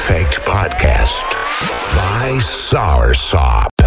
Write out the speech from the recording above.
Effect Podcast by Soursop.